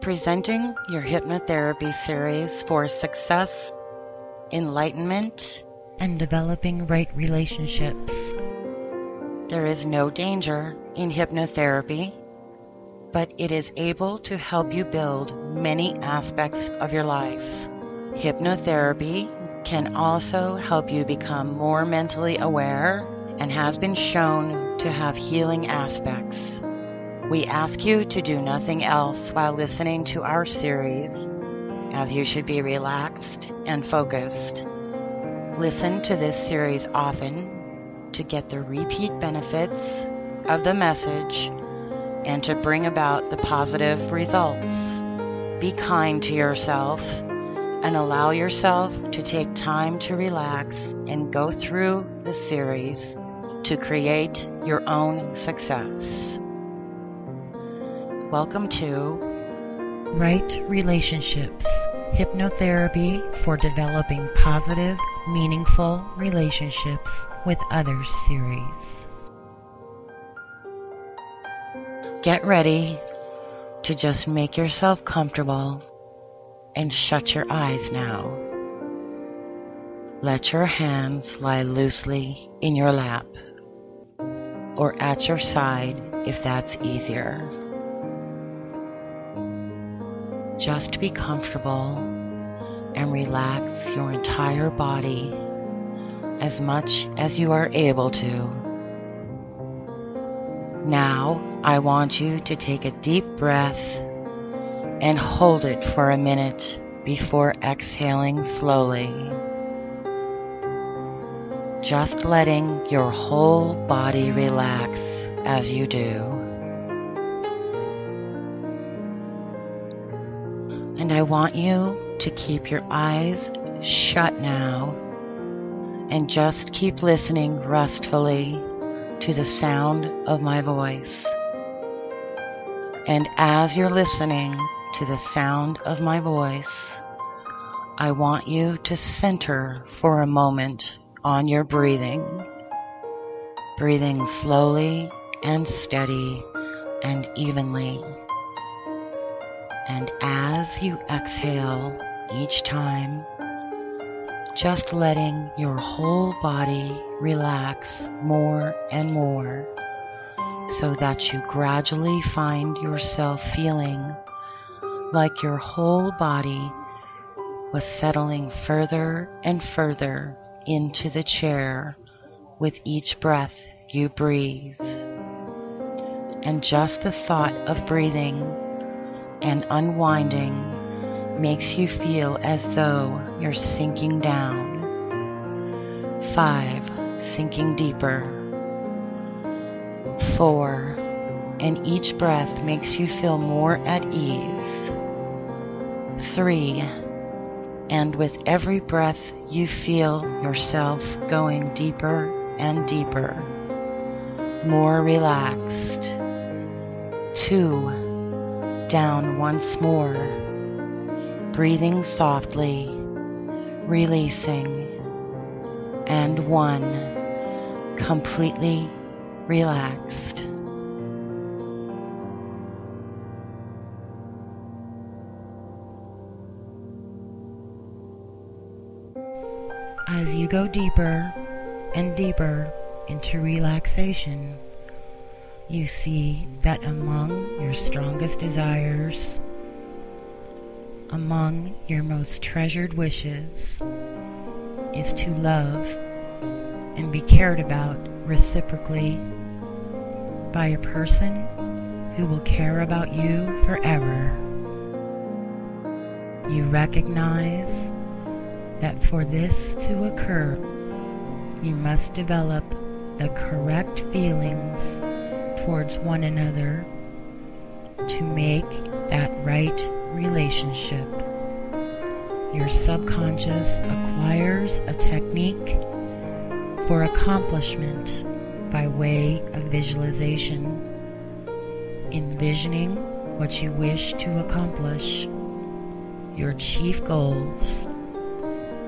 presenting your hypnotherapy series for success, enlightenment, and developing right relationships. There is no danger in hypnotherapy, but it is able to help you build many aspects of your life. Hypnotherapy can also help you become more mentally aware and has been shown to have healing aspects. We ask you to do nothing else while listening to our series, as you should be relaxed and focused. Listen to this series often to get the repeat benefits of the message and to bring about the positive results. Be kind to yourself and allow yourself to take time to relax and go through the series to create your own success. Welcome to Right Relationships Hypnotherapy for Developing Positive, Meaningful Relationships with Others series. Get ready to just make yourself comfortable and shut your eyes now. Let your hands lie loosely in your lap or at your side if that's easier. Just be comfortable and relax your entire body as much as you are able to. Now, I want you to take a deep breath and hold it for a minute before exhaling slowly. Just letting your whole body relax as you do. And I want you to keep your eyes shut now and just keep listening restfully to the sound of my voice. And as you're listening to the sound of my voice, I want you to center for a moment on your breathing. Breathing slowly and steady and evenly. And as you exhale each time, just letting your whole body relax more and more so that you gradually find yourself feeling like your whole body was settling further and further into the chair with each breath you breathe. And just the thought of breathing and unwinding makes you feel as though you're sinking down. Five, sinking deeper. Four, and each breath makes you feel more at ease. Three, and with every breath you feel yourself going deeper and deeper, more relaxed. Two, down once more, breathing softly, releasing, and one, completely relaxed. As you go deeper and deeper into relaxation, you see that among your strongest desires, among your most treasured wishes, is to love and be cared about reciprocally by a person who will care about you forever. You recognize that for this to occur, you must develop the correct feelings towards one another to make that right relationship. Your subconscious acquires a technique for accomplishment by way of visualization, envisioning what you wish to accomplish, your chief goals,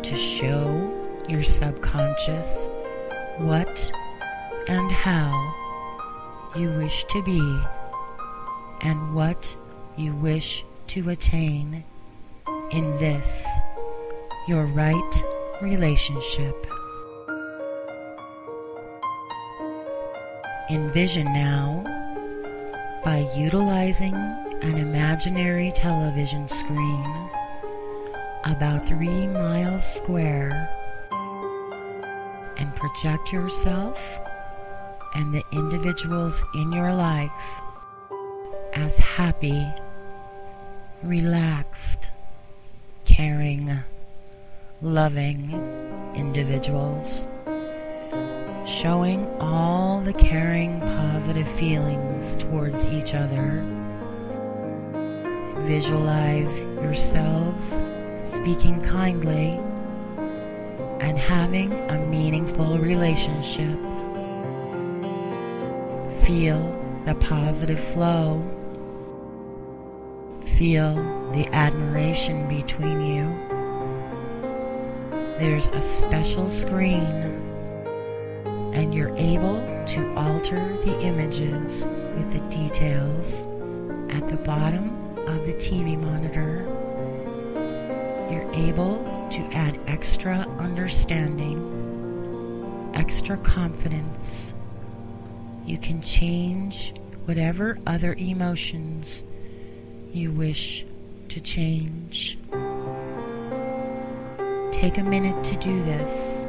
to show your subconscious what and how you wish to be and what you wish to attain in this, your right relationship. Envision now, by utilizing an imaginary television screen about three miles square, and project yourself and the individuals in your life as happy, relaxed, caring, loving individuals, showing all the caring, positive feelings towards each other. Visualize yourselves speaking kindly and having a meaningful relationship. Feel the positive flow. Feel the admiration between you. There's a special screen, and you're able to alter the images with the details at the bottom of the TV monitor. You're able to add extra understanding, extra confidence. You can change whatever other emotions you wish to change. Take a minute to do this.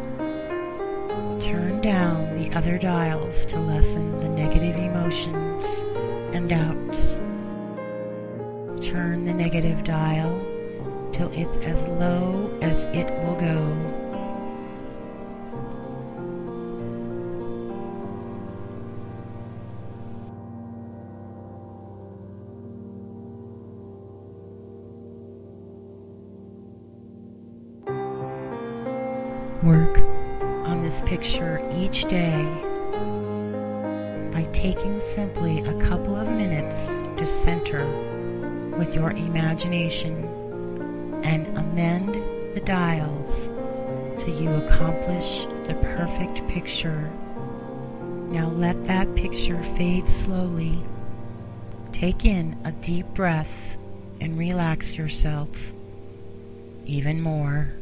Turn down the other dials to lessen the negative emotions and doubts. Turn the negative dial till it's as low as it will go. Picture each day by taking simply a couple of minutes to center with your imagination and amend the dials till you accomplish the perfect picture. Now let that picture fade slowly. Take in a deep breath and relax yourself even more.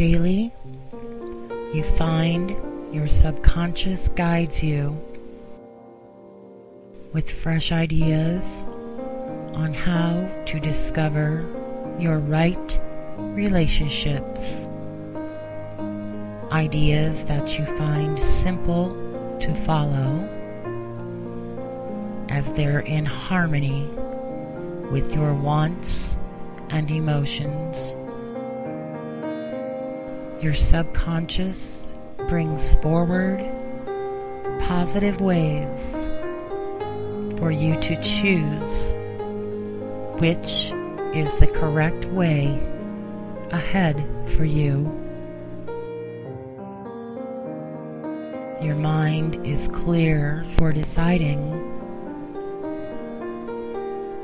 Daily, you find your subconscious guides you with fresh ideas on how to discover your right relationships. Ideas that you find simple to follow as they're in harmony with your wants and emotions. Your subconscious brings forward positive ways for you to choose which is the correct way ahead for you. Your mind is clear for deciding,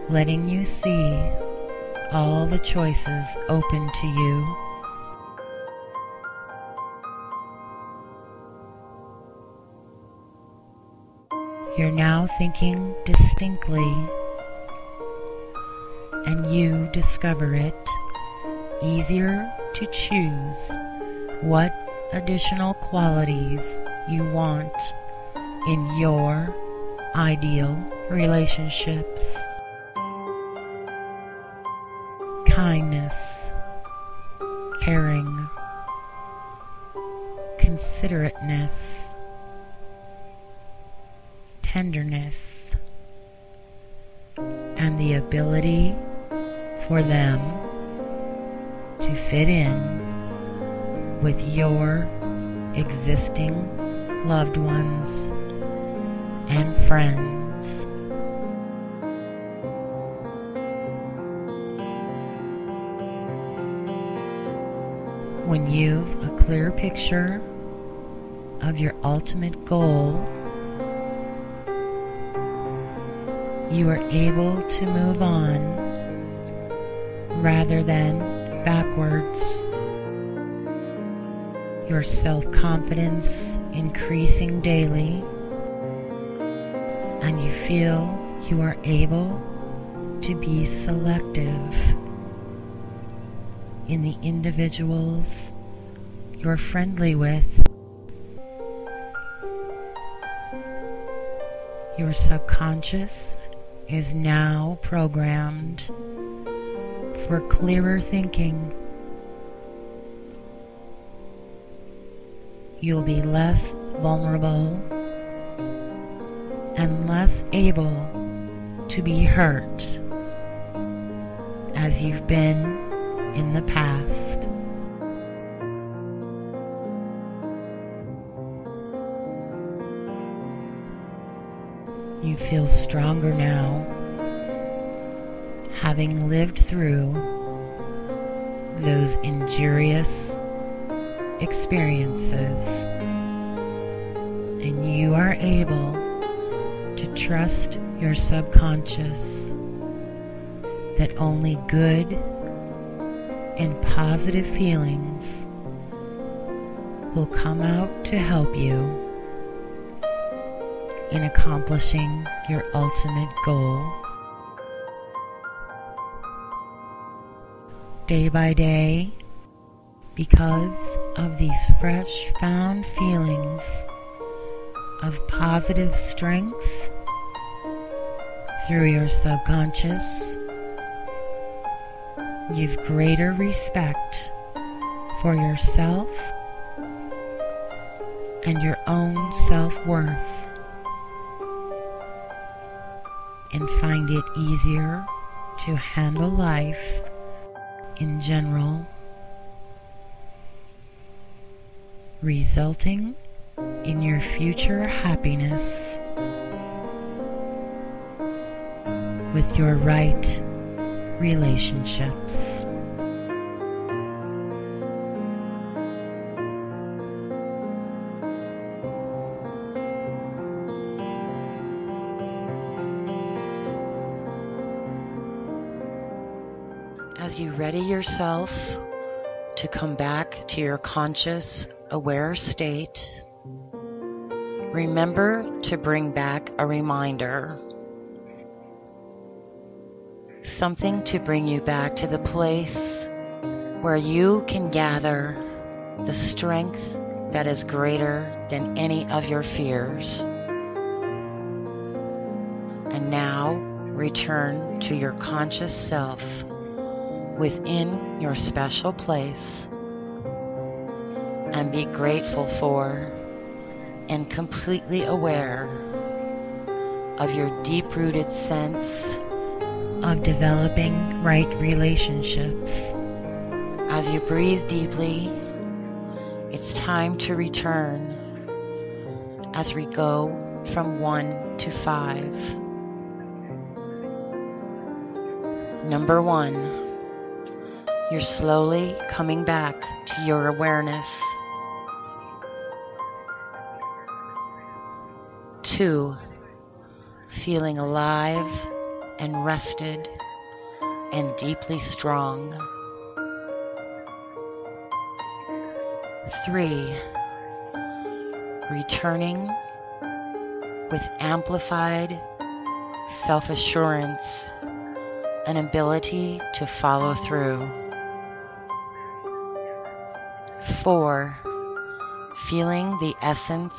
letting you see all the choices open to you. You're now thinking distinctly, and you discover it easier to choose what additional qualities you want in your ideal relationships. Kindness, caring, considerateness, tenderness, and the ability for them to fit in with your existing loved ones and friends. When you've a clear picture of your ultimate goal, you are able to move on rather than backwards. your self confidence increasing daily, and you feel you are able to be selective in the individuals you're friendly with. Your subconscious is now programmed for clearer thinking. You'll be less vulnerable and less able to be hurt as you've been in the past. You feel stronger now, having lived through those injurious experiences, and you are able to trust your subconscious that only good and positive feelings will come out to help you in accomplishing your ultimate goal. Day by day, because of these fresh found feelings of positive strength through your subconscious, you've greater respect for yourself and your own self worth, find it easier to handle life in general, resulting in your future happiness with your right relationships. Yourself to come back to your conscious, aware state, remember to bring back a reminder. Something to bring you back to the place where you can gather the strength that is greater than any of your fears. And now return to your conscious self within your special place and be grateful for and completely aware of your deep rooted sense of developing right relationships. As you breathe deeply, it's time to return as we go from 1 to 5. Number 1, you're slowly coming back to your awareness. 2, feeling alive and rested and deeply strong. Three, returning with amplified self assurance and ability to follow through. Four, feeling the essence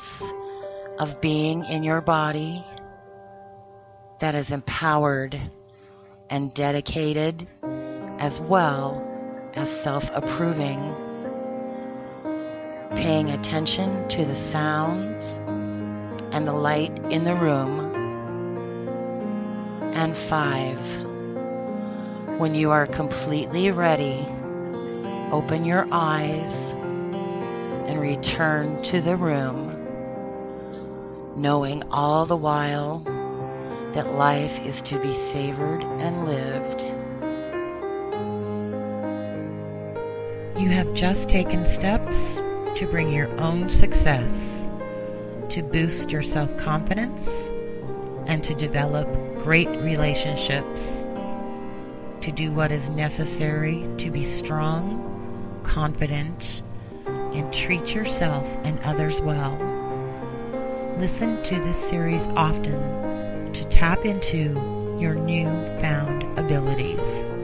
of being in your body that is empowered and dedicated as well as self approving, paying attention to the sounds and the light in the room. And five, when you are completely ready, open your eyes and return to the room, knowing all the while that life is to be savored and lived. You have just taken steps to bring your own success, to boost your self confidence, and to develop great relationships, to do what is necessary to be strong, confident, and treat yourself and others well. Listen to this series often to tap into your new found abilities.